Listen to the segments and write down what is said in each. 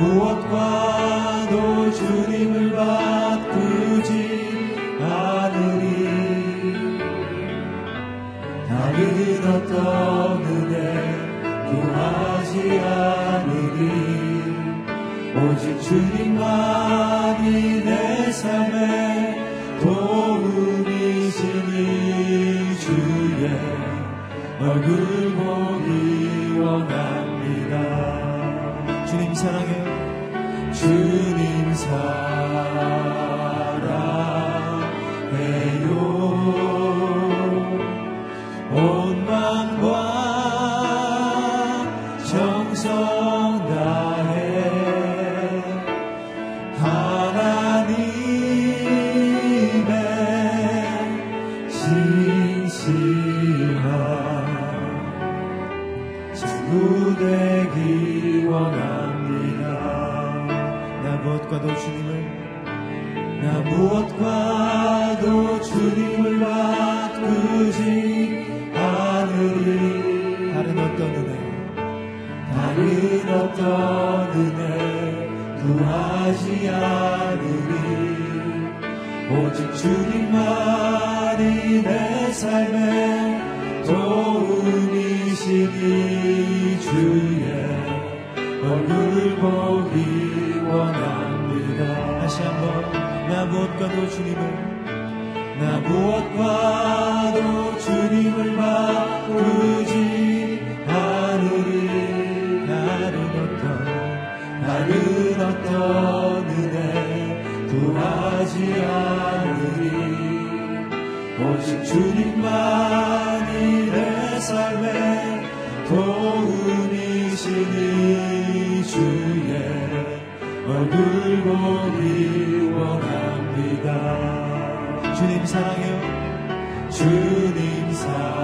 무엇과도 주님을 바꾸지 않으니 다른 어떤 은혜 구하지 않으니 오직 주님만이 내 삶에 도움이시니 주의 얼굴 보기 원합니다. 주님 사랑해. 온망과 정성 다 친히 주의 얼굴 보기 원합니다. 다시 한번 나 무엇과도 주님을 나 무엇과도 주님을 바꾸지 않으리 다른 어떤 다른 어떤 은혜 구하지 않으리. 오직 주님만 주님 사랑해요. 주님 사랑해요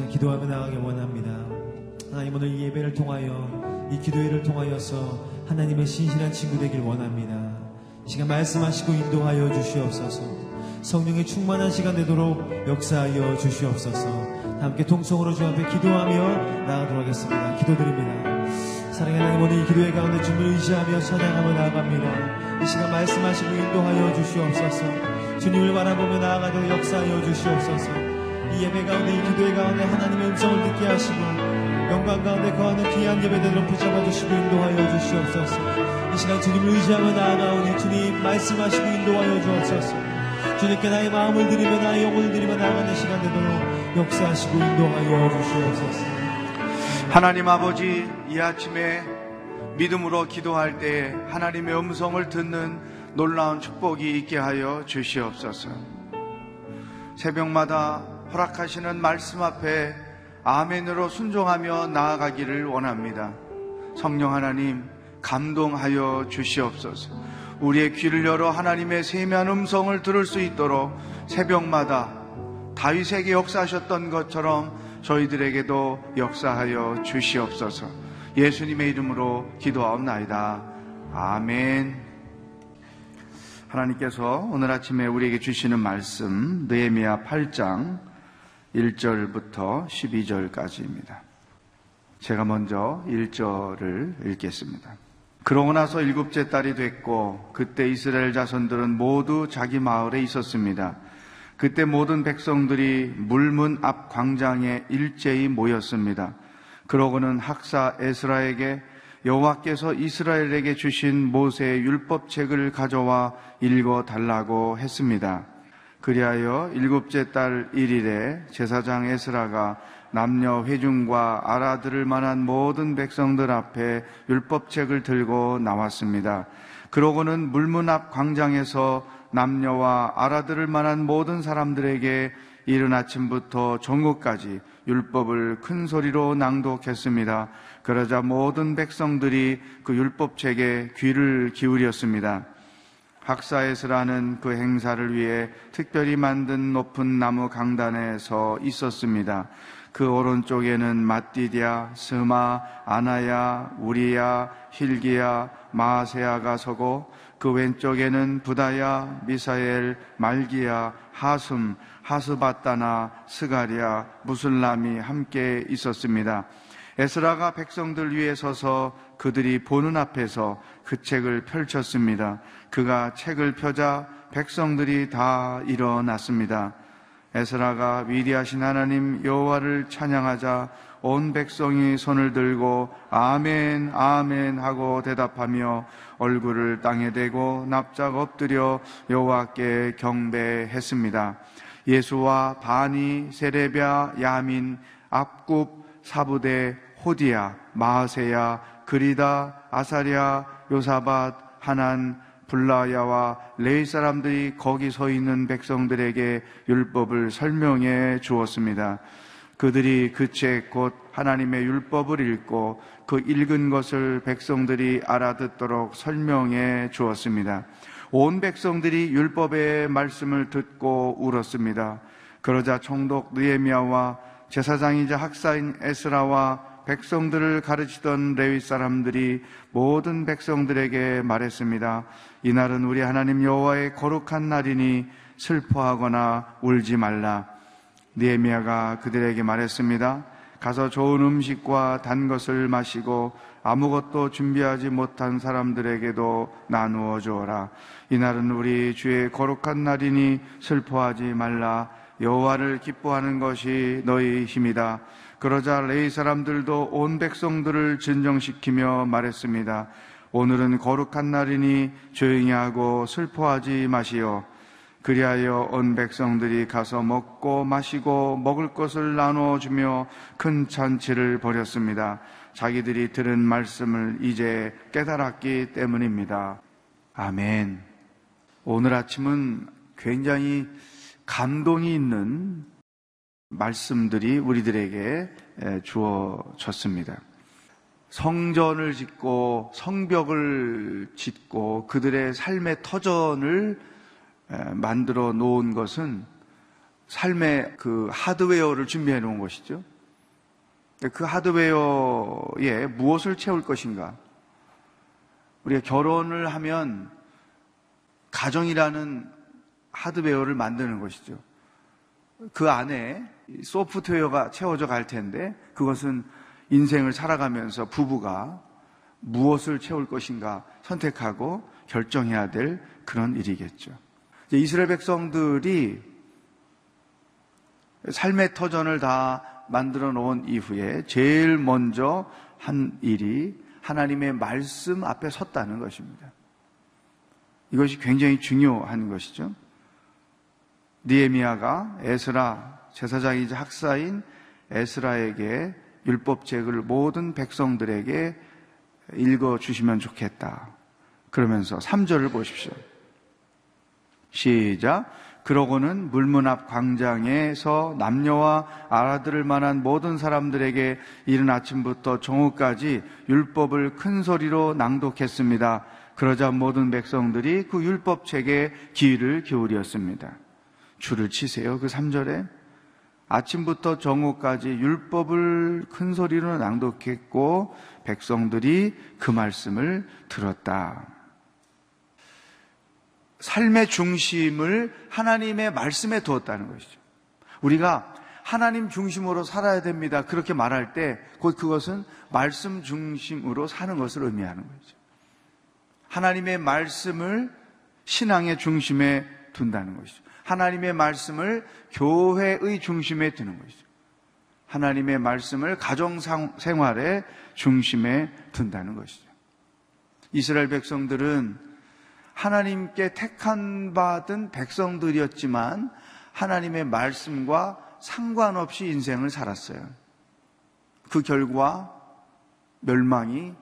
제가 기도하며 나가기 원합니다. 하나님 오늘 이 예배를 통하여 이 기도회를 통하여서 하나님의 신실한 친구 되길 원합니다. 이 시간 말씀하시고 인도하여 주시옵소서. 성령의 충만한 시간 되도록 역사하여 주시옵소서. 다 함께 통성으로 주 앞에 기도하며 나아가도록 하겠습니다. 기도드립니다. 사랑의 하나님 오늘 이 기도회 가운데 주님을 의지하며 찬양하며 나아갑니다. 이 시간 말씀하시고 인도하여 주시옵소서. 주님을 바라보며 나아가도록 역사하여 주시옵소서. 이 예배 가운데 이 기도회 가운데 하나님의 음성을 듣게 하시고 영광 가운데 거하는 귀한 예배 되도록 붙잡아 주시고 인도하여 주시옵소서. 이 시간 주님을 의지하며 나아가오니 주님 말씀하시고 인도하여 주옵소서. 주님께 나의 마음을 드리며 나의 영혼을 드리며 나아가는 시간 되도록 역사하시고 인도하여 주시옵소서. 하나님 아버지 이 아침에 믿음으로 기도할 때 하나님의 음성을 듣는 놀라운 축복이 있게 하여 주시옵소서. 새벽마다 허락하시는 말씀 앞에 아멘으로 순종하며 나아가기를 원합니다. 성령 하나님 감동하여 주시옵소서. 우리의 귀를 열어 하나님의 세미한 음성을 들을 수 있도록 새벽마다 다윗에게 역사하셨던 것처럼 저희들에게도 역사하여 주시옵소서. 예수님의 이름으로 기도하옵나이다. 아멘. 하나님께서 오늘 아침에 우리에게 주시는 말씀 느헤미야 8장 1절부터 12절까지입니다. 제가 먼저 1절을 읽겠습니다. 그러고 나서 일곱째 달이 됐고 그때 이스라엘 자손들은 모두 자기 마을에 있었습니다. 그때 모든 백성들이 물문 앞 광장에 일제히 모였습니다. 그러고는 학사 에스라에게 여호와께서 이스라엘에게 주신 모세의 율법책을 가져와 읽어 달라고 했습니다. 그리하여 일곱째 달 1일에 제사장 에스라가 남녀 회중과 알아들을 만한 모든 백성들 앞에 율법책을 들고 나왔습니다. 그러고는 물문 앞 광장에서 남녀와 알아들을 만한 모든 사람들에게 이른 아침부터 정오까지 율법을 큰 소리로 낭독했습니다. 그러자 모든 백성들이 그 율법책에 귀를 기울였습니다. 학사에서라는 그 행사를 위해 특별히 만든 높은 나무 강단에 서 있었습니다. 그 오른쪽에는 마띠디아, 스마, 아나야, 우리야, 힐기야, 마세아가 서고 그 왼쪽에는 부다야, 미사엘, 말기야, 하숨, 하스바따나, 스가리아, 무슬람이 함께 있었습니다. 에스라가 백성들 위에 서서 그들이 보는 앞에서 그 책을 펼쳤습니다. 그가 책을 펴자 백성들이 다 일어났습니다. 에스라가 위대하신 하나님 여호와를 찬양하자 온 백성이 손을 들고 아멘 아멘 하고 대답하며 얼굴을 땅에 대고 납작 엎드려 여호와께 경배했습니다. 예수와 바니 세레비아 야민 압굽 사부대 호디야 마하세야 그리다 아사랴 요사밭 하난 블라야와 레이 사람들이 거기 서 있는 백성들에게 율법을 설명해 주었습니다. 그들이 그 책 곧 하나님의 율법을 읽고 그 읽은 것을 백성들이 알아듣도록 설명해 주었습니다. 온 백성들이 율법의 말씀을 듣고 울었습니다. 그러자 총독 느에미아와 제사장이자 학사인 에스라와 백성들을 가르치던 레위 사람들이 모든 백성들에게 말했습니다. 이날은 우리 하나님 여호와의 거룩한 날이니 슬퍼하거나 울지 말라. 느헤미야가 그들에게 말했습니다. 가서 좋은 음식과 단 것을 마시고 아무것도 준비하지 못한 사람들에게도 나누어 주어라. 이날은 우리 주의 거룩한 날이니 슬퍼하지 말라. 여호와를 기뻐하는 것이 너희 힘이다. 그러자 레이 사람들도 온 백성들을 진정시키며 말했습니다. 오늘은 거룩한 날이니 조용히 하고 슬퍼하지 마시오. 그리하여 온 백성들이 가서 먹고 마시고 먹을 것을 나누어 주며 큰 잔치를 벌였습니다. 자기들이 들은 말씀을 이제 깨달았기 때문입니다. 아멘. 오늘 아침은 굉장히 감동이 있는 말씀들이 우리들에게 주어졌습니다. 성전을 짓고 성벽을 짓고 그들의 삶의 터전을 만들어 놓은 것은 삶의 그 하드웨어를 준비해 놓은 것이죠. 그 하드웨어에 무엇을 채울 것인가? 우리가 결혼을 하면 가정이라는 하드웨어를 만드는 것이죠. 그 안에 소프트웨어가 채워져 갈 텐데 그것은 인생을 살아가면서 부부가 무엇을 채울 것인가 선택하고 결정해야 될 그런 일이겠죠. 이스라엘 백성들이 삶의 터전을 다 만들어 놓은 이후에 제일 먼저 한 일이 하나님의 말씀 앞에 섰다는 것입니다. 이것이 굉장히 중요한 것이죠. 니에미아가 에스라 제사장이자 학사인 에스라에게 율법책을 모든 백성들에게 읽어 주시면 좋겠다. 그러면서 3절을 보십시오. 시작. 그러고는 물문 앞 광장에서 남녀와 알아들을 만한 모든 사람들에게 이른 아침부터 정오까지 율법을 큰 소리로 낭독했습니다. 그러자 모든 백성들이 그 율법책에 귀를 기울였습니다. 줄을 치세요. 그 3절에 아침부터 정오까지 율법을 큰 소리로 낭독했고 백성들이 그 말씀을 들었다. 삶의 중심을 하나님의 말씀에 두었다는 것이죠. 우리가 하나님 중심으로 살아야 됩니다. 그렇게 말할 때 곧 그것은 말씀 중심으로 사는 것을 의미하는 거죠. 하나님의 말씀을 신앙의 중심에 둔다는 것이죠. 하나님의 말씀을 교회의 중심에 두는 것이죠. 하나님의 말씀을 가정 생활의 중심에 둔다는 것이죠. 이스라엘 백성들은 하나님께 택한 받은 백성들이었지만 하나님의 말씀과 상관없이 인생을 살았어요. 그 결과 멸망이,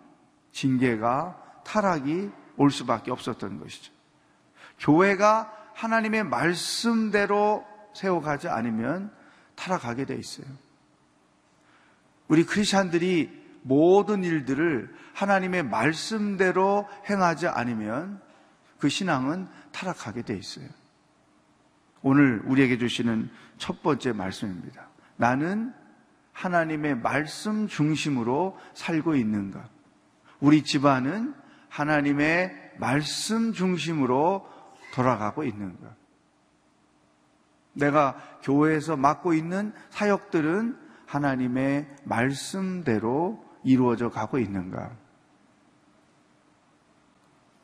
징계가, 타락이 올 수밖에 없었던 것이죠. 교회가 하나님의 말씀대로 세워가지 않으면 타락하게 돼 있어요. 우리 크리스찬들이 모든 일들을 하나님의 말씀대로 행하지 않으면 그 신앙은 타락하게 돼 있어요. 오늘 우리에게 주시는 첫 번째 말씀입니다. 나는 하나님의 말씀 중심으로 살고 있는가? 우리 집안은 하나님의 말씀 중심으로 돌아가고 있는가? 내가 교회에서 맡고 있는 사역들은 하나님의 말씀대로 이루어져 가고 있는가?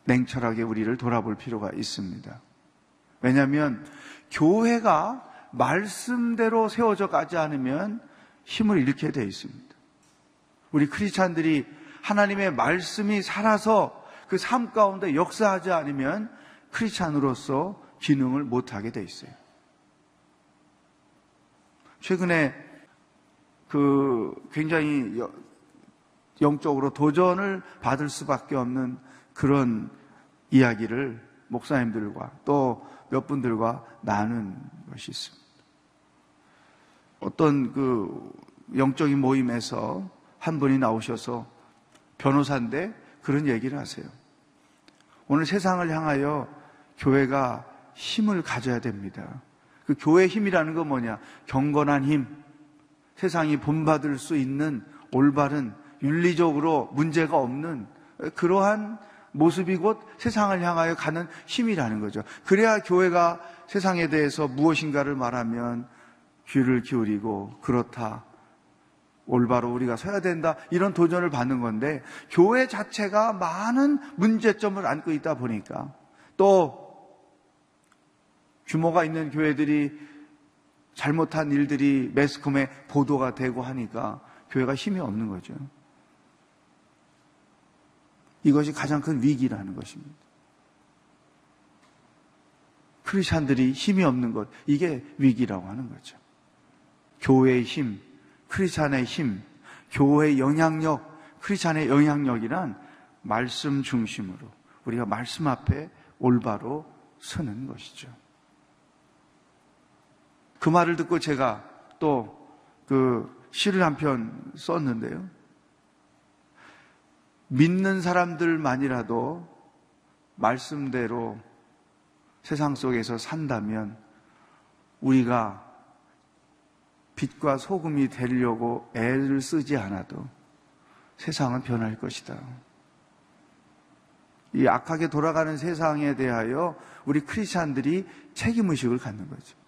냉철하게 우리를 돌아볼 필요가 있습니다. 왜냐하면 교회가 말씀대로 세워져 가지 않으면 힘을 잃게 되어 있습니다. 우리 크리스찬들이 하나님의 말씀이 살아서 그 삶 가운데 역사하지 않으면 크리스찬으로서 기능을 못하게 되어 있어요. 최근에 그 굉장히 영적으로 도전을 받을 수밖에 없는 그런 이야기를 목사님들과 또 몇 분들과 나눈 것이 있습니다. 어떤 그 영적인 모임에서 한 분이 나오셔서 변호사인데 그런 얘기를 하세요. 오늘 세상을 향하여 교회가 힘을 가져야 됩니다. 그 교회 힘이라는 건 뭐냐? 경건한 힘. 세상이 본받을 수 있는 올바른 윤리적으로 문제가 없는 그러한 모습이 곧 세상을 향하여 가는 힘이라는 거죠. 그래야 교회가 세상에 대해서 무엇인가를 말하면 귀를 기울이고 그렇다. 올바로 우리가 서야 된다. 이런 도전을 받는 건데, 교회 자체가 많은 문제점을 안고 있다 보니까, 또, 규모가 있는 교회들이 잘못한 일들이 매스컴에 보도가 되고 하니까, 교회가 힘이 없는 거죠. 이것이 가장 큰 위기라는 것입니다. 크리스찬들이 힘이 없는 것, 이게 위기라고 하는 거죠. 교회의 힘, 크리스찬의 힘, 교회의 영향력, 크리스찬의 영향력이란 말씀 중심으로 우리가 말씀 앞에 올바로 서는 것이죠. 그 말을 듣고 제가 또 그 시를 한 편 썼는데요. 믿는 사람들만이라도 말씀대로 세상 속에서 산다면 우리가 빛과 소금이 되려고 애를 쓰지 않아도 세상은 변할 것이다. 이 악하게 돌아가는 세상에 대하여 우리 크리스찬들이 책임 의식을 갖는 거죠.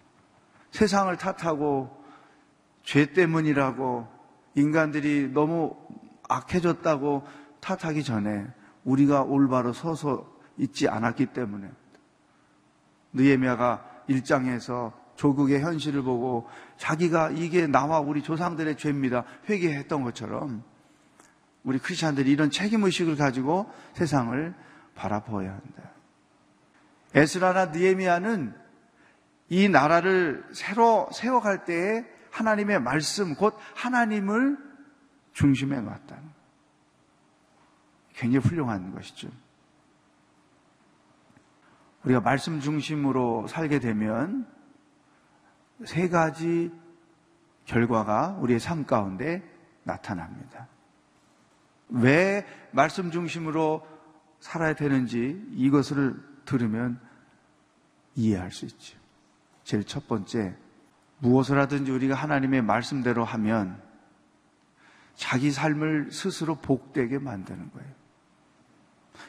세상을 탓하고 죄 때문이라고 인간들이 너무 악해졌다고 탓하기 전에 우리가 올바로 서서 있지 않았기 때문에 느에미아가 일장에서 조국의 현실을 보고 자기가 이게 나와 우리 조상들의 죄입니다. 회개했던 것처럼 우리 크리스천들이 이런 책임 의식을 가지고 세상을 바라보아야 한다. 에스라나 느에미아는 이 나라를 새로 세워갈 때에 하나님의 말씀, 곧 하나님을 중심에 놨다. 굉장히 훌륭한 것이죠. 우리가 말씀 중심으로 살게 되면 세 가지 결과가 우리의 삶 가운데 나타납니다. 왜 말씀 중심으로 살아야 되는지 이것을 들으면 이해할 수 있죠. 제일 첫 번째, 무엇을 하든지 우리가 하나님의 말씀대로 하면 자기 삶을 스스로 복되게 만드는 거예요.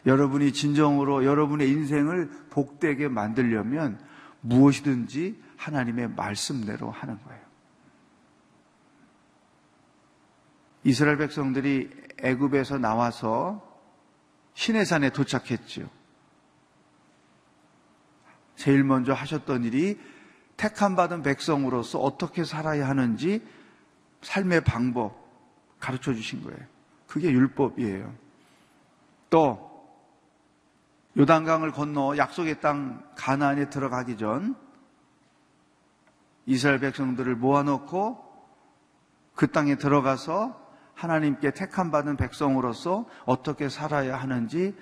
여러분이 진정으로 여러분의 인생을 복되게 만들려면 무엇이든지 하나님의 말씀대로 하는 거예요. 이스라엘 백성들이 애굽에서 나와서 시내산에 도착했죠. 제일 먼저 하셨던 일이 택함 받은 백성으로서 어떻게 살아야 하는지 삶의 방법 가르쳐 주신 거예요. 그게 율법이에요. 또 요단강을 건너 약속의 땅 가나안에 들어가기 전 이스라엘 백성들을 모아놓고 그 땅에 들어가서 하나님께 택함 받은 백성으로서 어떻게 살아야 하는지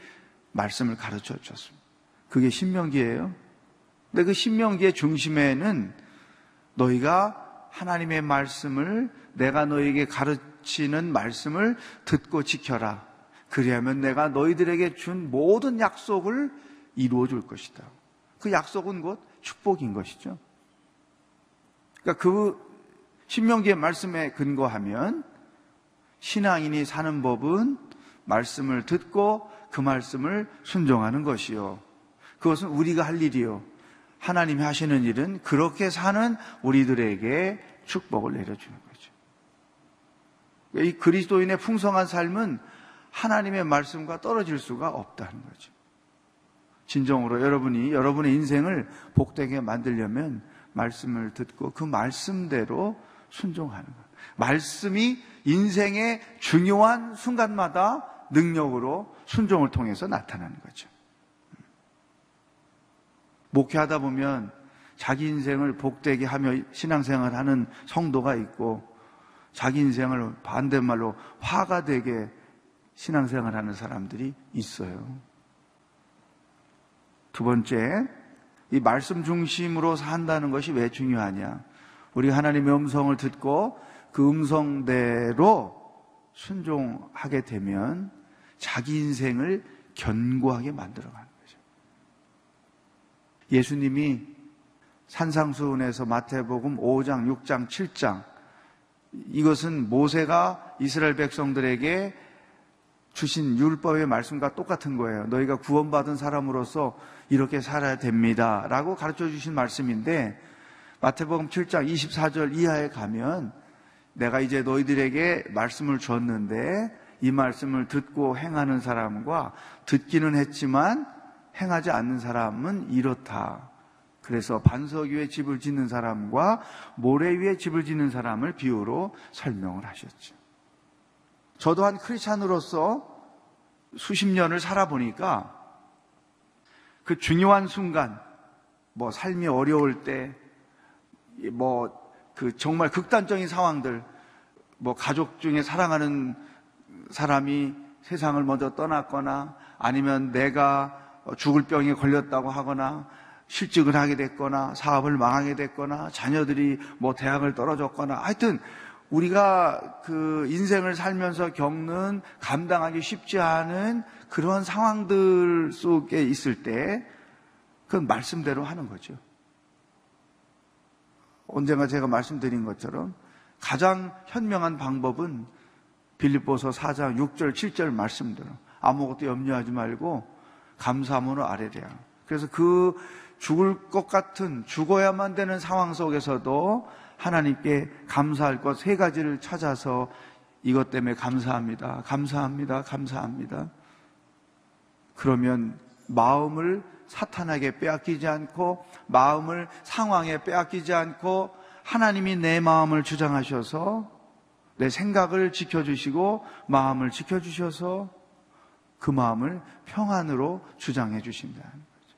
말씀을 가르쳐 주셨습니다. 그게 신명기예요. 근데 그 신명기의 중심에는 너희가 하나님의 말씀을 내가 너에게 가르치는 말씀을 듣고 지켜라. 그리하면 내가 너희들에게 준 모든 약속을 이루어 줄 것이다. 그 약속은 곧 축복인 것이죠. 그러니까 그 신명기의 말씀에 근거하면 신앙인이 사는 법은 말씀을 듣고 그 말씀을 순종하는 것이요. 그것은 우리가 할 일이요. 하나님이 하시는 일은 그렇게 사는 우리들에게 축복을 내려주는 거죠. 이 그리스도인의 풍성한 삶은 하나님의 말씀과 떨어질 수가 없다는 거죠. 진정으로 여러분이 여러분의 인생을 복되게 만들려면 말씀을 듣고 그 말씀대로 순종하는 것. 말씀이 인생의 중요한 순간마다 능력으로 순종을 통해서 나타나는 거죠. 목회하다 보면 자기 인생을 복되게 하며 신앙생활 하는 성도가 있고 자기 인생을 반대말로 화가 되게 신앙생활 하는 사람들이 있어요. 두 번째, 이 말씀 중심으로 산다는 것이 왜 중요하냐? 우리 하나님의 음성을 듣고 그 음성대로 순종하게 되면 자기 인생을 견고하게 만들어가는 거죠. 예수님이 산상수훈에서 마태복음 5장, 6장, 7장 이것은 모세가 이스라엘 백성들에게 주신 율법의 말씀과 똑같은 거예요. 너희가 구원받은 사람으로서 이렇게 살아야 됩니다. 라고 가르쳐 주신 말씀인데 마태복음 7장 24절 이하에 가면 내가 이제 너희들에게 말씀을 줬는데 이 말씀을 듣고 행하는 사람과 듣기는 했지만 행하지 않는 사람은 이렇다. 그래서 반석 위에 집을 짓는 사람과 모래 위에 집을 짓는 사람을 비유로 설명을 하셨죠. 저도 한 크리스찬으로서 수십 년을 살아보니까 그 중요한 순간, 뭐 삶이 어려울 때, 뭐 그 정말 극단적인 상황들, 뭐 가족 중에 사랑하는 사람이 세상을 먼저 떠났거나 아니면 내가 죽을 병에 걸렸다고 하거나 실직을 하게 됐거나 사업을 망하게 됐거나 자녀들이 뭐 대학을 떨어졌거나 하여튼 우리가 그 인생을 살면서 겪는 감당하기 쉽지 않은 그런 상황들 속에 있을 때 그건 말씀대로 하는 거죠. 언젠가 제가 말씀드린 것처럼 가장 현명한 방법은 빌립보서 4장 6절 7절 말씀대로 아무것도 염려하지 말고 감사함으로 아뢰랴. 그래서 그 죽을 것 같은 죽어야만 되는 상황 속에서도 하나님께 감사할 것 세 가지를 찾아서 이것 때문에 감사합니다. 감사합니다. 감사합니다. 그러면 마음을 사탄에게 빼앗기지 않고 마음을 상황에 빼앗기지 않고 하나님이 내 마음을 주장하셔서 내 생각을 지켜주시고 마음을 지켜주셔서 그 마음을 평안으로 주장해 주신다는 거죠.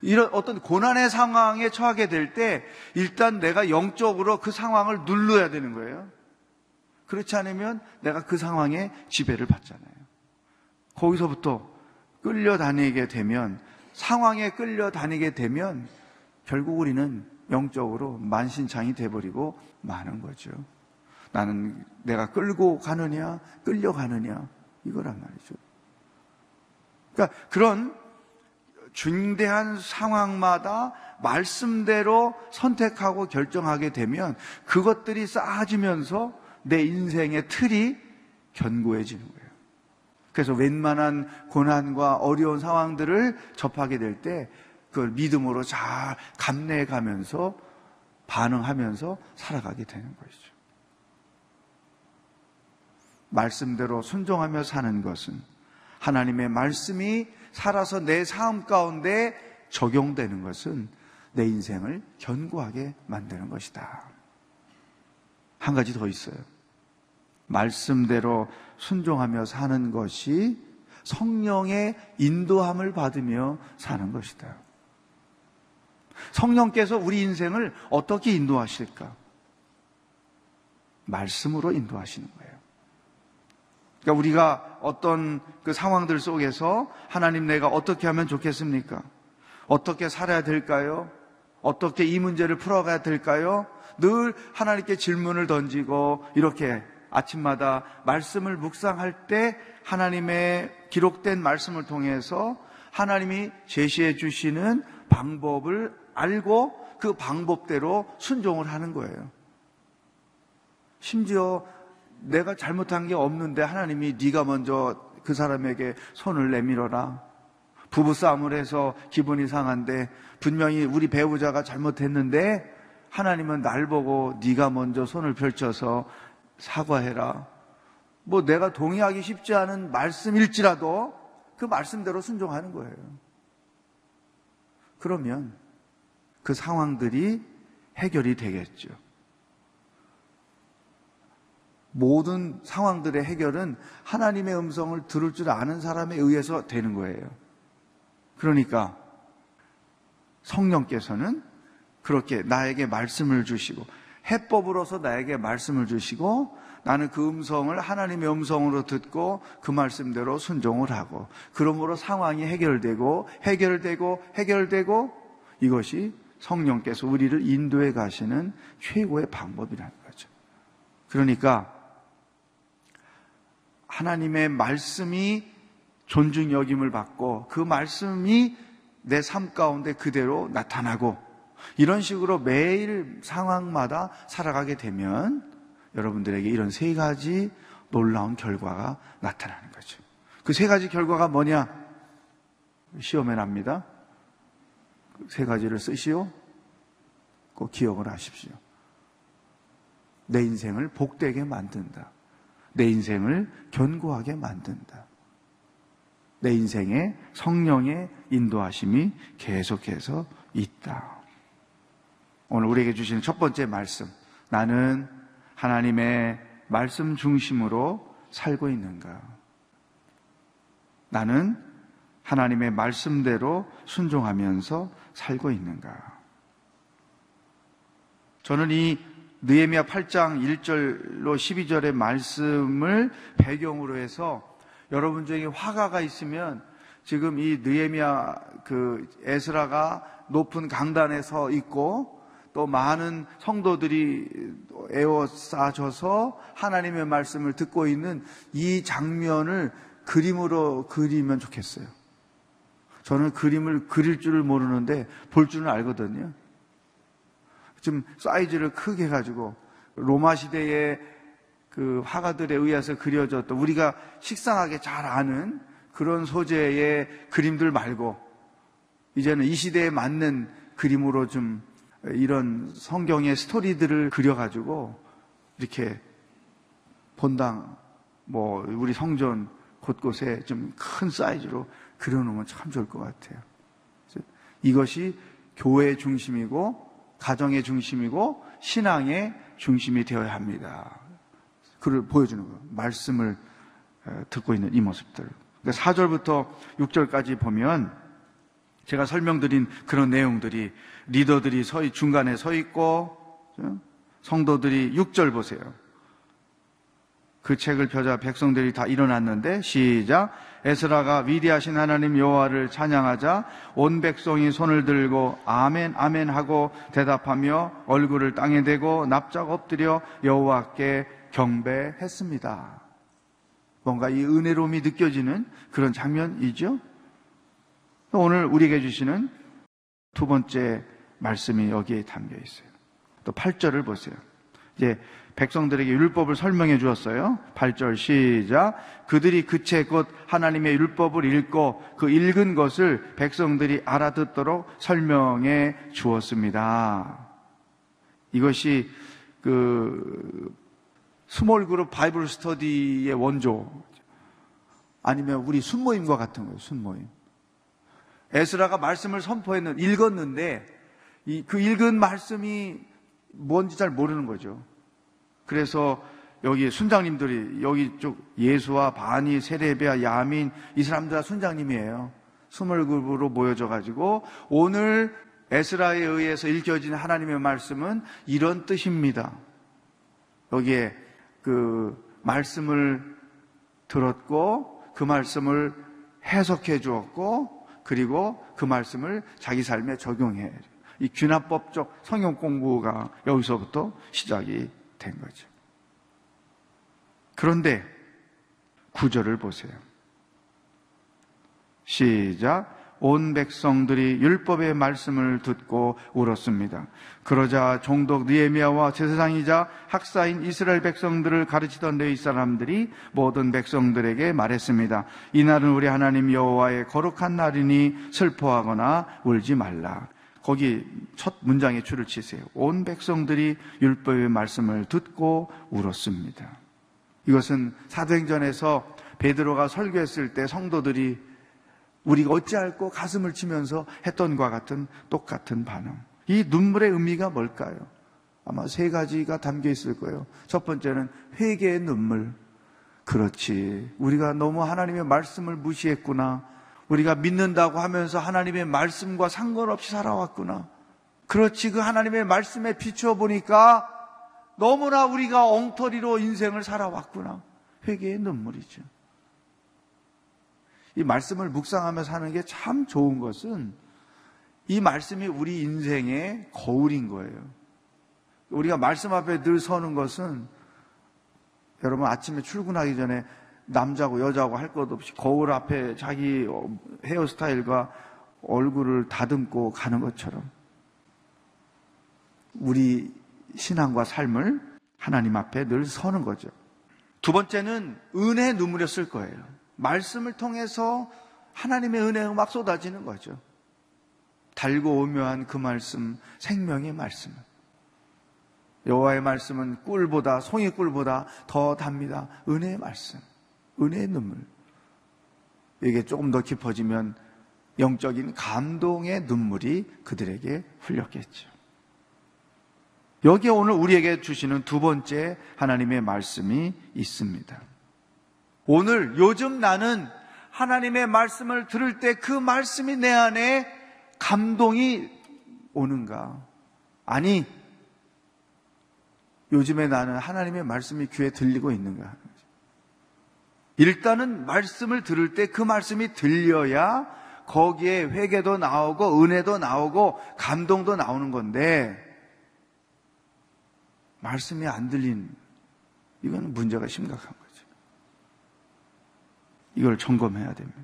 이런 어떤 고난의 상황에 처하게 될 때 일단 내가 영적으로 그 상황을 눌러야 되는 거예요. 그렇지 않으면 내가 그 상황에 지배를 받잖아요. 거기서부터 끌려다니게 되면 상황에 끌려다니게 되면 결국 우리는 영적으로 만신창이 돼버리고 마는 거죠. 나는 내가 끌고 가느냐, 끌려가느냐, 이거란 말이죠. 그러니까 그런 중대한 상황마다 말씀대로 선택하고 결정하게 되면 그것들이 쌓아지면서 내 인생의 틀이 견고해지는 거예요. 그래서 웬만한 고난과 어려운 상황들을 접하게 될 때 그걸 믿음으로 잘 감내해 가면서 반응하면서 살아가게 되는 것이죠. 말씀대로 순종하며 사는 것은 하나님의 말씀이 살아서 내 삶 가운데 적용되는 것은 내 인생을 견고하게 만드는 것이다. 한 가지 더 있어요. 말씀대로 순종하며 사는 것이 성령의 인도함을 받으며 사는 것이다. 성령께서 우리 인생을 어떻게 인도하실까? 말씀으로 인도하시는 거예요. 그러니까 우리가 어떤 그 상황들 속에서 하나님 내가 어떻게 하면 좋겠습니까? 어떻게 살아야 될까요? 어떻게 이 문제를 풀어가야 될까요? 늘 하나님께 질문을 던지고 이렇게 아침마다 말씀을 묵상할 때 하나님의 기록된 말씀을 통해서 하나님이 제시해 주시는 방법을 알고 그 방법대로 순종을 하는 거예요. 심지어 내가 잘못한 게 없는데 하나님이 네가 먼저 그 사람에게 손을 내밀어라. 부부 싸움을 해서 기분이 상한데 분명히 우리 배우자가 잘못했는데 하나님은 날 보고 네가 먼저 손을 펼쳐서 사과해라. 뭐 내가 동의하기 쉽지 않은 말씀일지라도 그 말씀대로 순종하는 거예요. 그러면 그 상황들이 해결이 되겠죠. 모든 상황들의 해결은 하나님의 음성을 들을 줄 아는 사람에 의해서 되는 거예요. 그러니까 성령께서는 그렇게 나에게 말씀을 주시고 해법으로서 나에게 말씀을 주시고 나는 그 음성을 하나님의 음성으로 듣고 그 말씀대로 순종을 하고 그러므로 상황이 해결되고 해결되고 해결되고 이것이 성령께서 우리를 인도해 가시는 최고의 방법이라는 거죠. 그러니까 하나님의 말씀이 존중 여김을 받고 그 말씀이 내 삶 가운데 그대로 나타나고 이런 식으로 매일 상황마다 살아가게 되면 여러분들에게 이런 세 가지 놀라운 결과가 나타나는 거죠. 그 세 가지 결과가 뭐냐? 시험에 납니다. 세 가지를 쓰시오. 꼭 기억을 하십시오. 내 인생을 복되게 만든다. 내 인생을 견고하게 만든다. 내 인생에 성령의 인도하심이 계속해서 있다. 오늘 우리에게 주시는 첫 번째 말씀. 나는 하나님의 말씀 중심으로 살고 있는가? 나는 하나님의 말씀대로 순종하면서 살고 있는가? 저는 이 느헤미야 8장 1절로 12절의 말씀을 배경으로 해서 여러분 중에 화가가 있으면 지금 이 느헤미야 그 에스라가 높은 강단에 서 있고 또 많은 성도들이 에워싸져서 하나님의 말씀을 듣고 있는 이 장면을 그림으로 그리면 좋겠어요. 저는 그림을 그릴 줄을 모르는데 볼 줄은 알거든요. 좀 사이즈를 크게 해가지고 로마 시대의 그 화가들에 의해서 그려졌던 우리가 식상하게 잘 아는 그런 소재의 그림들 말고 이제는 이 시대에 맞는 그림으로 좀 이런 성경의 스토리들을 그려가지고 이렇게 본당 뭐 우리 성전 곳곳에 좀 큰 사이즈로 그려놓으면 참 좋을 것 같아요. 이것이 교회의 중심이고 가정의 중심이고 신앙의 중심이 되어야 합니다. 그를 보여주는 거예요. 말씀을 듣고 있는 이 모습들. 그러니까 4절부터 6절까지 보면 제가 설명드린 그런 내용들이 리더들이 서 중간에 서 있고 성도들이 6절 보세요. 그 책을 펴자 백성들이 다 일어났는데 시작 에스라가 위대하신 하나님 여호와를 찬양하자 온 백성이 손을 들고 아멘 아멘 하고 대답하며 얼굴을 땅에 대고 납작 엎드려 여호와께 경배했습니다. 뭔가 이 은혜로움이 느껴지는 그런 장면이죠. 오늘 우리에게 주시는 두 번째 말씀이 여기에 담겨 있어요. 또 8절을 보세요. 이제 백성들에게 율법을 설명해 주었어요. 8절 시작. 그들이 그책 곧 하나님의 율법을 읽고 그 읽은 것을 백성들이 알아듣도록 설명해 주었습니다. 이것이 그 small group Bible study의 원조 아니면 우리 순모임과 같은 거예요. 순모임. 에스라가 말씀을 선포했는 읽었는데 그 읽은 말씀이 뭔지 잘 모르는 거죠. 그래서 여기 순장님들이 여기 쪽 예수와 바니, 세레비아, 야민 이 사람들 다 순장님이에요. 스물 그룹으로 모여져 가지고 오늘 에스라에 의해서 읽혀진 하나님의 말씀은 이런 뜻입니다. 여기에 그 말씀을 들었고 그 말씀을 해석해 주었고 그리고 그 말씀을 자기 삶에 적용해. 이 귀납법적 성경 공부가 여기서부터 시작이 된 거죠. 그런데 구절을 보세요. 시작. 온 백성들이 율법의 말씀을 듣고 울었습니다. 그러자 종독 느에미아와 제사장이자 학사인 이스라엘 백성들을 가르치던 레위 사람들이 모든 백성들에게 말했습니다. 이날은 우리 하나님 여호와의 거룩한 날이니 슬퍼하거나 울지 말라. 거기 첫 문장에 줄을 치세요. 온 백성들이 율법의 말씀을 듣고 울었습니다. 이것은 사도행전에서 베드로가 설교했을 때 성도들이 우리가 어찌할꼬 가슴을 치면서 했던 것 같은 똑같은 반응. 이 눈물의 의미가 뭘까요? 아마 세 가지가 담겨 있을 거예요. 첫 번째는 회개의 눈물. 그렇지. 우리가 너무 하나님의 말씀을 무시했구나. 우리가 믿는다고 하면서 하나님의 말씀과 상관없이 살아왔구나. 그렇지. 그 하나님의 말씀에 비추어 보니까 너무나 우리가 엉터리로 인생을 살아왔구나. 회개의 눈물이죠. 이 말씀을 묵상하며 사는 게 참 좋은 것은 이 말씀이 우리 인생의 거울인 거예요. 우리가 말씀 앞에 늘 서는 것은 여러분 아침에 출근하기 전에 남자고 여자고 할 것 없이 거울 앞에 자기 헤어스타일과 얼굴을 다듬고 가는 것처럼 우리 신앙과 삶을 하나님 앞에 늘 서는 거죠. 두 번째는 은혜 눈물이었을 거예요. 말씀을 통해서 하나님의 은혜가 막 쏟아지는 거죠. 달고 오묘한 그 말씀, 생명의 말씀. 여호와의 말씀은 꿀보다 송이 꿀보다 더 답니다. 은혜의 말씀, 은혜의 눈물. 이게 조금 더 깊어지면 영적인 감동의 눈물이 그들에게 흘렸겠죠. 여기에 오늘 우리에게 주시는 두 번째 하나님의 말씀이 있습니다. 오늘 요즘 나는 하나님의 말씀을 들을 때 그 말씀이 내 안에 감동이 오는가? 아니, 요즘에 나는 하나님의 말씀이 귀에 들리고 있는가? 일단은 말씀을 들을 때 그 말씀이 들려야 거기에 회개도 나오고 은혜도 나오고 감동도 나오는 건데 말씀이 안 들린 이건 문제가 심각한 거죠. 이걸 점검해야 됩니다.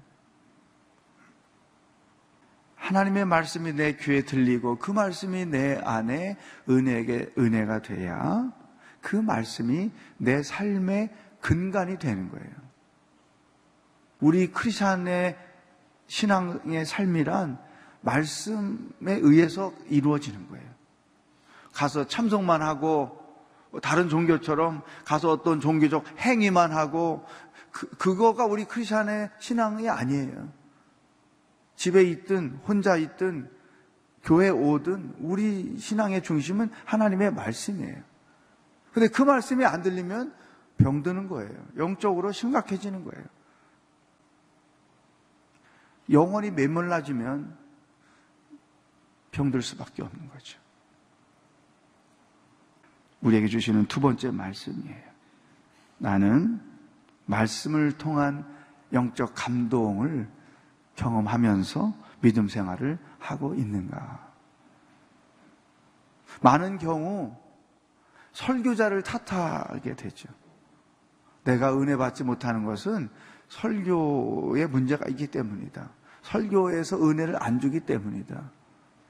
하나님의 말씀이 내 귀에 들리고 그 말씀이 내 안에 은혜게 은혜가 돼야 그 말씀이 내 삶의 근간이 되는 거예요. 우리 크리스천의 신앙의 삶이란 말씀에 의해서 이루어지는 거예요. 가서 참석만 하고 다른 종교처럼 가서 어떤 종교적 행위만 하고 그, 그거가 우리 크리스천의 신앙이 아니에요. 집에 있든 혼자 있든 교회 오든 우리 신앙의 중심은 하나님의 말씀이에요. 근데 그 말씀이 안 들리면 병드는 거예요. 영적으로 심각해지는 거예요. 영원히 메몰라지면 병들 수밖에 없는 거죠. 우리에게 주시는 두 번째 말씀이에요. 나는 말씀을 통한 영적 감동을 경험하면서 믿음 생활을 하고 있는가? 많은 경우 설교자를 탓하게 되죠. 내가 은혜 받지 못하는 것은 설교에 문제가 있기 때문이다. 설교에서 은혜를 안 주기 때문이다.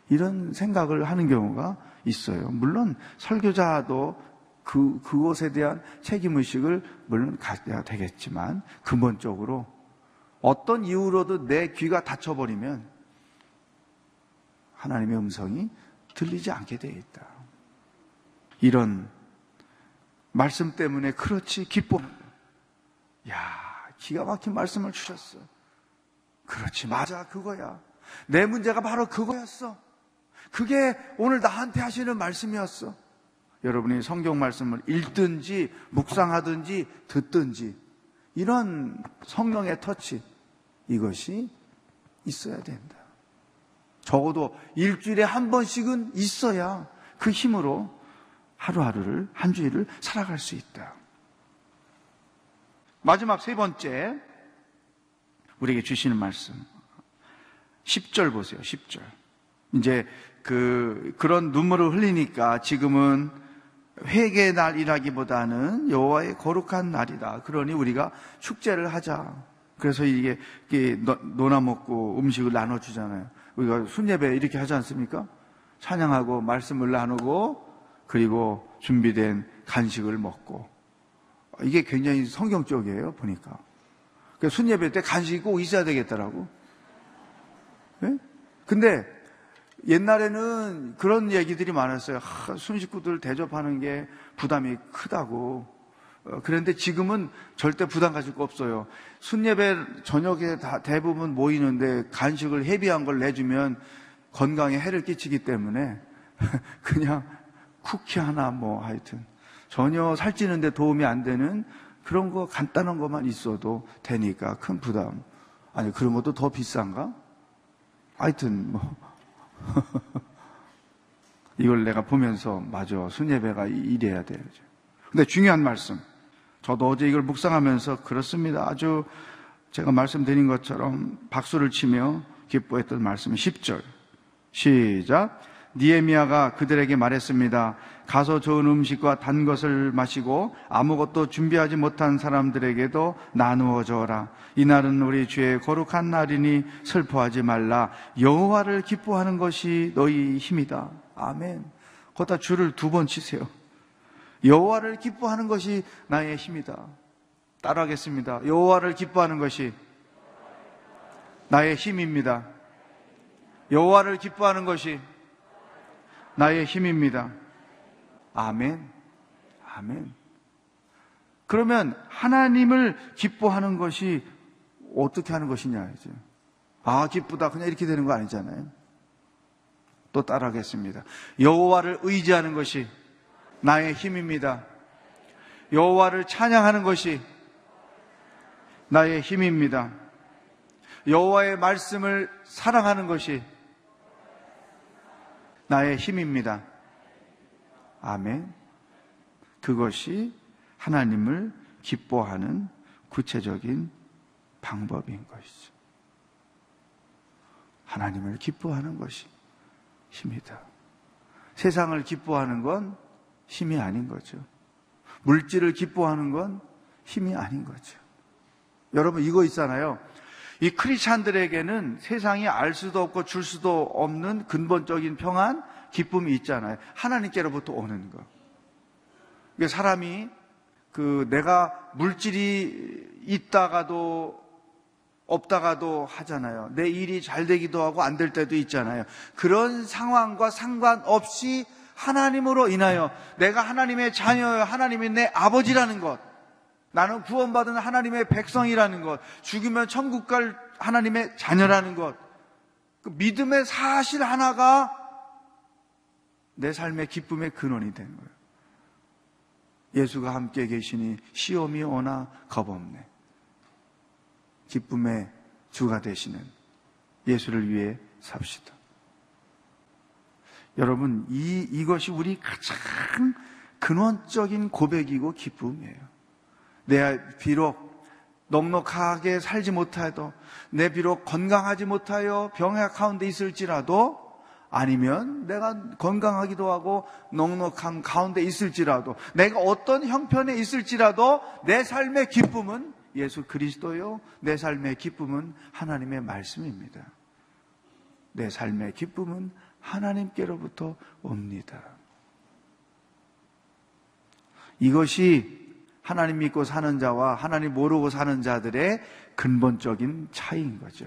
이런 생각을 하는 경우가 있어요. 물론 설교자도 그, 그것에 대한 책임의식을 물론 가져야 되겠지만 근본적으로 어떤 이유로도 내 귀가 닫혀버리면 하나님의 음성이 들리지 않게 되어 있다. 이런 말씀 때문에 그렇지 기뻐. 야, 기가 막힌 말씀을 주셨어. 그렇지, 맞아, 그거야. 내 문제가 바로 그거였어. 그게 오늘 나한테 하시는 말씀이었어. 여러분이 성경 말씀을 읽든지, 묵상하든지, 듣든지, 이런 성령의 터치, 이것이 있어야 된다. 적어도 일주일에 한 번씩은 있어야 그 힘으로 하루하루를, 한 주일을 살아갈 수 있다. 마지막 세 번째, 우리에게 주시는 말씀. 10절 보세요, 10절. 이제 그, 그런 눈물을 흘리니까 지금은 회개의 날이라기보다는 여호와의 거룩한 날이다. 그러니 우리가 축제를 하자. 그래서 이게, 이게 노나 먹고 음식을 나눠 주잖아요. 우리가 순예배 이렇게 하지 않습니까? 찬양하고 말씀을 나누고 그리고 준비된 간식을 먹고 이게 굉장히 성경적이에요 보니까. 그 순예배 때 간식이 꼭 있어야 되겠더라고. 네? 근데 옛날에는 그런 얘기들이 많았어요. 하, 순식구들 대접하는 게 부담이 크다고. 어, 그런데 지금은 절대 부담 가질 거 없어요. 순예배 저녁에 다 대부분 모이는데 간식을 헤비한 걸 내주면 건강에 해를 끼치기 때문에 그냥 쿠키 하나 뭐 하여튼 전혀 살찌는데 도움이 안 되는 그런 거 간단한 것만 있어도 되니까 큰 부담. 아니 그런 것도 더 비싼가? 하여튼 뭐 이걸 내가 보면서 맞아 순예배가 이래야 돼요. 근데 중요한 말씀. 저도 어제 이걸 묵상하면서 그렇습니다. 아주 제가 말씀드린 것처럼 박수를 치며 기뻐했던 말씀은 10절. 시작. 니에미아가 그들에게 말했습니다. 가서 좋은 음식과 단 것을 마시고 아무것도 준비하지 못한 사람들에게도 나누어 줘라. 이날은 우리 주의 거룩한 날이니 슬퍼하지 말라. 여호와를 기뻐하는 것이 너희 힘이다. 아멘. 거기다 줄을 두 번 치세요. 여호와를 기뻐하는 것이 나의 힘이다. 따라하겠습니다. 여호와를 기뻐하는 것이 나의 힘입니다. 여호와를 기뻐하는 것이 나의 힘입니다. 아멘. 아멘. 그러면 하나님을 기뻐하는 것이 어떻게 하는 것이냐 이제. 아 기쁘다 그냥 이렇게 되는 거 아니잖아요. 또 따라하겠습니다. 여호와를 의지하는 것이 나의 힘입니다. 여호와를 찬양하는 것이 나의 힘입니다. 여호와의 말씀을 사랑하는 것이 나의 힘입니다. 아멘. 그것이 하나님을 기뻐하는 구체적인 방법인 것이죠. 하나님을 기뻐하는 것이 힘이다. 세상을 기뻐하는 건 힘이 아닌 거죠. 물질을 기뻐하는 건 힘이 아닌 거죠. 여러분 이거 있잖아요. 이 크리스찬들에게는 세상이 알 수도 없고 줄 수도 없는 근본적인 평안, 기쁨이 있잖아요. 하나님께로부터 오는 거. 이게 사람이 그 내가 물질이 있다가도 없다가도 하잖아요. 내 일이 잘 되기도 하고 안 될 때도 있잖아요. 그런 상황과 상관없이 하나님으로 인하여 내가 하나님의 자녀요, 하나님이 내 아버지라는 것, 나는 구원받은 하나님의 백성이라는 것, 죽으면 천국 갈 하나님의 자녀라는 것, 그 믿음의 사실 하나가 내 삶의 기쁨의 근원이 된 거예요. 예수가 함께 계시니 시험이 오나 겁없네. 기쁨의 주가 되시는 예수를 위해 삽시다. 여러분, 이, 이것이 우리 가장 근원적인 고백이고 기쁨이에요. 내 비록 넉넉하게 살지 못해도, 내 비록 건강하지 못하여 병약 가운데 있을지라도, 아니면 내가 건강하기도 하고 넉넉한 가운데 있을지라도, 내가 어떤 형편에 있을지라도 내 삶의 기쁨은 예수 그리스도요. 내 삶의 기쁨은 하나님의 말씀입니다. 내 삶의 기쁨은 하나님께로부터 옵니다. 이것이 하나님 믿고 사는 자와 하나님 모르고 사는 자들의 근본적인 차이인 거죠.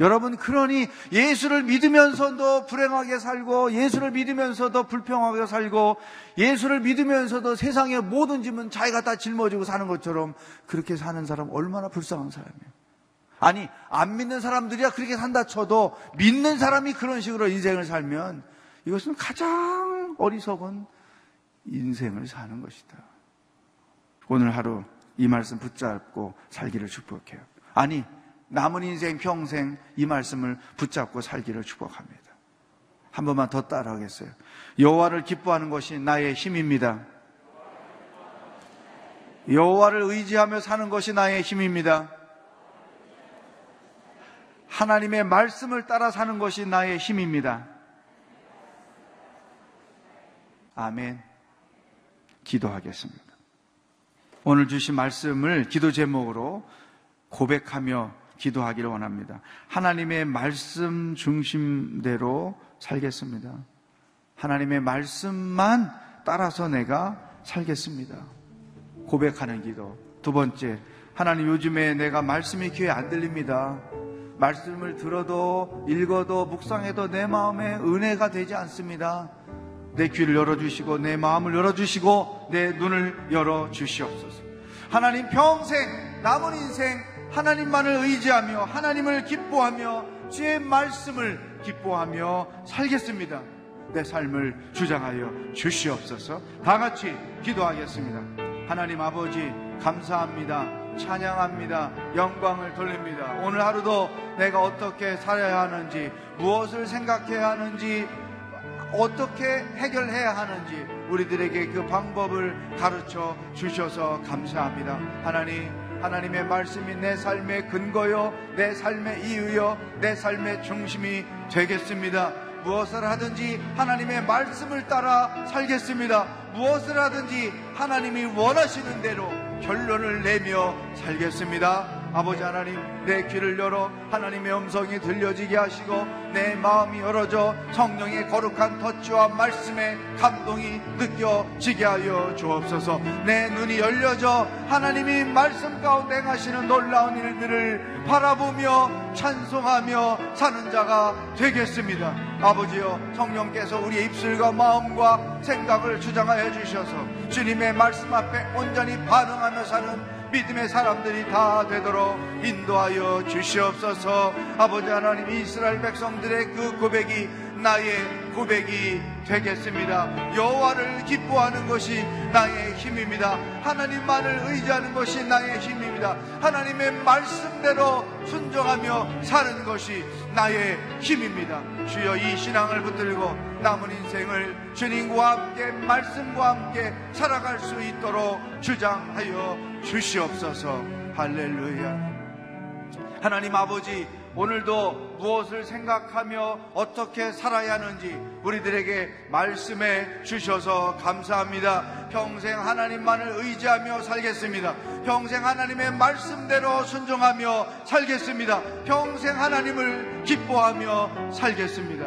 여러분, 그러니 예수를 믿으면서도 불행하게 살고, 예수를 믿으면서도 불평하게 살고, 예수를 믿으면서도 세상의 모든 짐은 자기가 다 짊어지고 사는 것처럼 그렇게 사는 사람 얼마나 불쌍한 사람이에요. 아니, 안 믿는 사람들이야 그렇게 산다 쳐도 믿는 사람이 그런 식으로 인생을 살면 이것은 가장 어리석은 인생을 사는 것이다. 오늘 하루 이 말씀 붙잡고 살기를 축복해요. 아니, 남은 인생 평생 이 말씀을 붙잡고 살기를 축복합니다. 한 번만 더 따라하겠어요. 여호와를 기뻐하는 것이 나의 힘입니다. 여호와를 의지하며 사는 것이 나의 힘입니다. 하나님의 말씀을 따라 사는 것이 나의 힘입니다. 아멘. 기도하겠습니다. 오늘 주신 말씀을 기도 제목으로 고백하며 기도하기를 원합니다. 하나님의 말씀 중심대로 살겠습니다. 하나님의 말씀만 따라서 내가 살겠습니다. 고백하는 기도. 두 번째, 하나님 요즘에 내가 말씀이 귀에 안 들립니다. 말씀을 들어도 읽어도 묵상해도 내 마음에 은혜가 되지 않습니다. 내 귀를 열어주시고 내 마음을 열어주시고 내 눈을 열어주시옵소서. 하나님 평생 남은 인생 하나님만을 의지하며 하나님을 기뻐하며 주의 말씀을 기뻐하며 살겠습니다. 내 삶을 주장하여 주시옵소서. 다 같이 기도하겠습니다. 하나님 아버지 감사합니다. 찬양합니다. 영광을 돌립니다. 오늘 하루도 내가 어떻게 살아야 하는지, 무엇을 생각해야 하는지, 어떻게 해결해야 하는지 우리들에게 그 방법을 가르쳐 주셔서 감사합니다. 하나님, 하나님의 말씀이 내 삶의 근거요, 내 삶의 이유요, 내 삶의 중심이 되겠습니다. 무엇을 하든지 하나님의 말씀을 따라 살겠습니다. 무엇을 하든지 하나님이 원하시는 대로 결론을 내며 살겠습니다. 아버지 하나님 내 귀를 열어 하나님의 음성이 들려지게 하시고 내 마음이 열어져 성령의 거룩한 터치와 말씀의 감동이 느껴지게 하여 주옵소서. 내 눈이 열려져 하나님이 말씀 가운데 행하시는 놀라운 일들을 바라보며 찬송하며 사는 자가 되겠습니다. 아버지여 성령께서 우리의 입술과 마음과 생각을 주장하여 주셔서 주님의 말씀 앞에 온전히 반응하며 사는 믿음의 사람들이 다 되도록 인도하여 주시옵소서. 아버지 하나님 이스라엘 백성들의 그 고백이 나의 고백이 되겠습니다. 여호와를 기뻐하는 것이 나의 힘입니다. 하나님만을 의지하는 것이 나의 힘입니다. 하나님의 말씀대로 순종하며 사는 것이 나의 힘입니다. 주여 이 신앙을 붙들고 남은 인생을 주님과 함께 말씀과 함께 살아갈 수 있도록 주장하여 주시옵소서. 할렐루야. 하나님 아버지 오늘도 무엇을 생각하며 어떻게 살아야 하는지 우리들에게 말씀해 주셔서 감사합니다. 평생 하나님만을 의지하며 살겠습니다. 평생 하나님의 말씀대로 순종하며 살겠습니다. 평생 하나님을 기뻐하며 살겠습니다.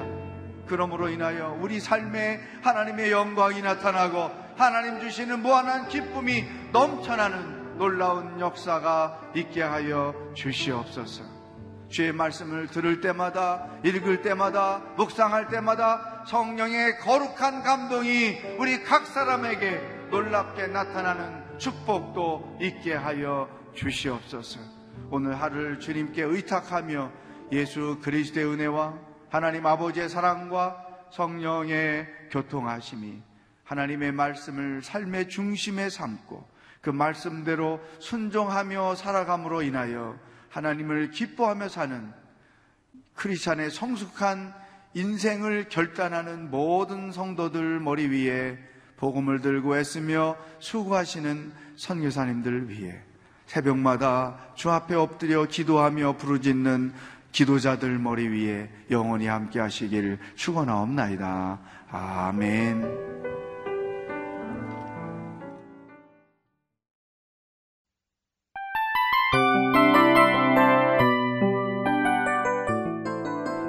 그러므로 인하여 우리 삶에 하나님의 영광이 나타나고 하나님 주시는 무한한 기쁨이 넘쳐나는 놀라운 역사가 있게 하여 주시옵소서. 주의 말씀을 들을 때마다, 읽을 때마다, 묵상할 때마다 성령의 거룩한 감동이 우리 각 사람에게 놀랍게 나타나는 축복도 있게 하여 주시옵소서. 오늘 하루를 주님께 의탁하며 예수 그리스도의 은혜와 하나님 아버지의 사랑과 성령의 교통하심이 하나님의 말씀을 삶의 중심에 삼고 그 말씀대로 순종하며 살아감으로 인하여 하나님을 기뻐하며 사는 크리스찬의 성숙한 인생을 결단하는 모든 성도들 머리 위에 복음을 들고 애쓰며 수고하시는 선교사님들 위해 새벽마다 주 앞에 엎드려 기도하며 부르짖는 기도자들 머리 위에 영원히 함께 하시길 축원하옵나이다. 아멘.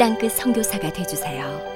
땅끝 선교사가 되주세요.